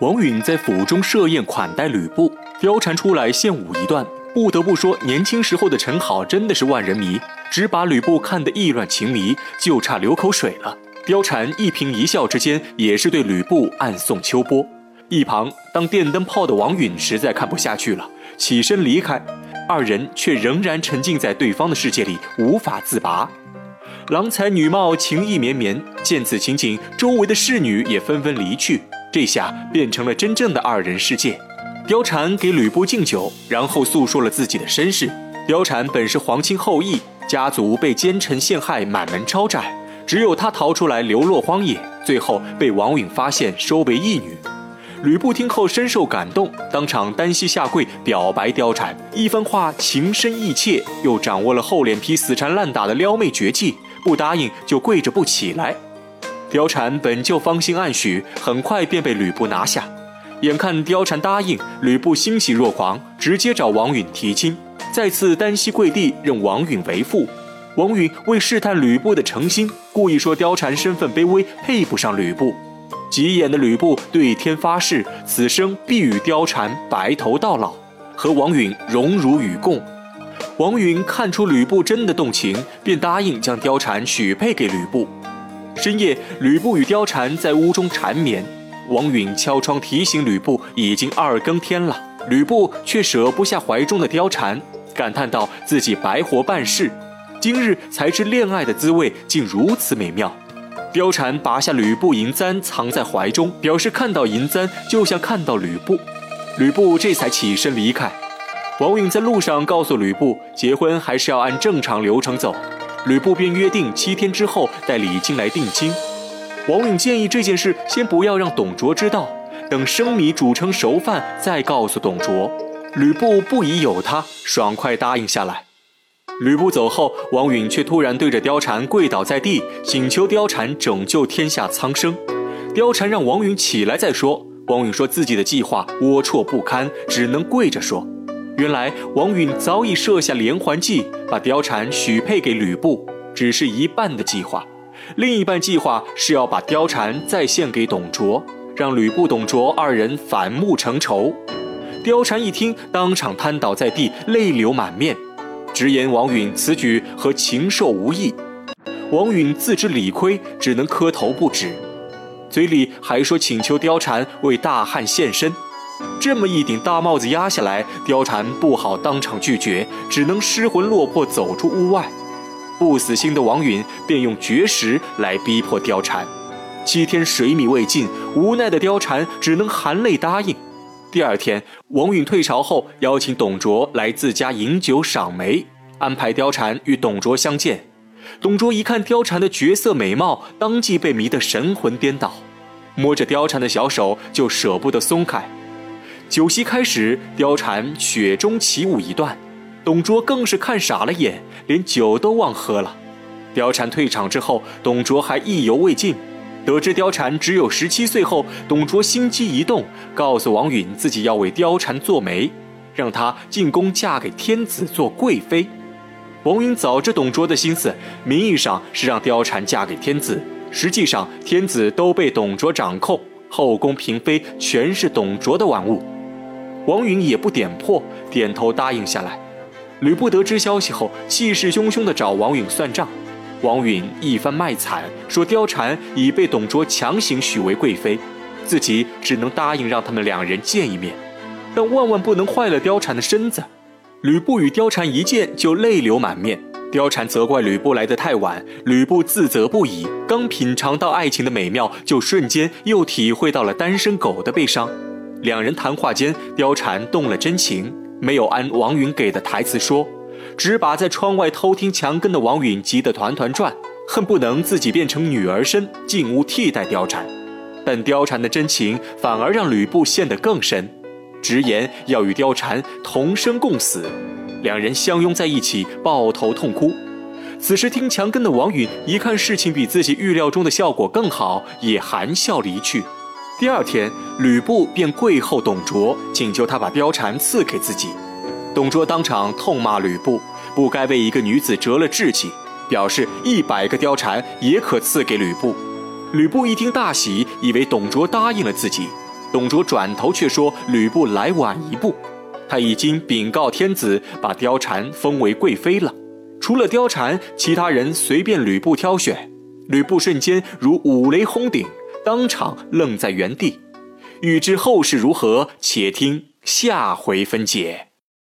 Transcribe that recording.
王允在府中设宴款待吕布，貂蝉出来献舞一段。不得不说，年轻时候的陈好真的是万人迷，只把吕布看得意乱情迷，就差流口水了。貂蝉一颦一笑之间，也是对吕布暗送秋波。一旁当电灯泡的王允实在看不下去了，起身离开，二人却仍然沉浸在对方的世界里，无法自拔。郎才女貌，情意绵绵。见此情景，周围的侍女也纷纷离去。这下变成了真正的二人世界。貂蝉给吕布敬酒，然后诉说了自己的身世。貂蝉本是皇亲后裔，家族被奸臣陷害，满门抄斩，只有她逃出来流落荒野，最后被王允发现，收为义女。吕布听后深受感动，当场单膝下跪表白貂蝉，一番话情深意切，又掌握了厚脸皮死缠烂打的撩妹绝技，不答应就跪着不起来。貂蝉本就芳心暗许，很快便被吕布拿下。眼看貂蝉答应，吕布欣喜若狂，直接找王允提亲，再次单膝跪地认王允为父。王允为试探吕布的诚心，故意说貂蝉身份卑微，配不上吕布。急眼的吕布对天发誓，此生必与貂蝉白头到老，和王允荣辱与共。王允看出吕布真的动情，便答应将貂蝉许配给吕布。深夜，吕布与貂蝉在屋中缠绵。王允敲窗提醒吕布，已经二更天了。吕布却舍不下怀中的貂蝉，感叹道：“自己白活半世，今日才知恋爱的滋味，竟如此美妙。”貂蝉拔下吕布银簪，藏在怀中，表示看到银簪就像看到吕布。吕布这才起身离开。王允在路上告诉吕布，结婚还是要按正常流程走。吕布便约定七天之后带李靖来定亲。王允建议这件事先不要让董卓知道，等生米煮成熟饭再告诉董卓。吕布不疑有他，爽快答应下来。吕布走后，王允却突然对着貂蝉跪倒在地，请求貂蝉拯救天下苍生。貂蝉让王允起来再说。王允说自己的计划龌龊不堪，只能跪着说。原来王允早已设下连环计，把貂蝉许配给吕布，只是一半的计划。另一半计划是要把貂蝉再献给董卓，让吕布、董卓二人反目成仇。貂蝉一听，当场瘫倒在地，泪流满面，直言王允此举和禽兽无异。王允自知理亏，只能磕头不止，嘴里还说请求貂蝉为大汉献身。这么一顶大帽子压下来，貂蝉不好当场拒绝，只能失魂落魄走出屋外。不死心的王允便用绝食来逼迫貂蝉，七天水米未进，无奈的貂蝉只能含泪答应。第二天，王允退朝后，邀请董卓来自家饮酒赏梅，安排貂蝉与董卓相见。董卓一看貂蝉的绝色美貌，当即被迷得神魂颠倒，摸着貂蝉的小手就舍不得松开。酒席开始，貂蝉雪中起舞一段。董卓更是看傻了眼，连酒都忘喝了。貂蝉退场之后，董卓还意犹未尽。得知貂蝉只有十七岁后，董卓心机一动，告诉王允自己要为貂蝉做媒，让她进宫嫁给天子做贵妃。王允早知董卓的心思，名义上是让貂蝉嫁给天子，实际上天子都被董卓掌控，后宫嫔妃全是董卓的玩物。王允也不点破，点头答应下来。吕布得知消息后，气势汹汹地找王允算账。王允一番卖惨，说貂蝉已被董卓强行许为贵妃，自己只能答应让他们两人见一面，但万万不能坏了貂蝉的身子。吕布与貂蝉一见就泪流满面，貂蝉责怪吕布来得太晚，吕布自责不已。刚品尝到爱情的美妙，就瞬间又体会到了单身狗的悲伤。两人谈话间，貂蝉动了真情。没有按王允给的台词说，只把在窗外偷听墙根的王允急得团团转，恨不能自己变成女儿身进屋替代貂蝉。但貂蝉的真情反而让吕布陷得更深，直言要与貂蝉同生共死。两人相拥在一起，抱头痛哭。此时听墙根的王允一看事情比自己预料中的效果更好，也含笑离去。第二天吕布便跪候董卓请求他把貂蝉赐给自己。董卓当场痛骂吕布不该为一个女子折了志气表示一百个貂蝉也可赐给吕布。吕布一听大喜以为董卓答应了自己董卓转头却说吕布来晚一步他已经禀告天子把貂蝉封为贵妃了。除了貂蝉其他人随便吕布挑选。吕布瞬间如五雷轰顶当场愣在原地，欲知后事如何，且听下回分解。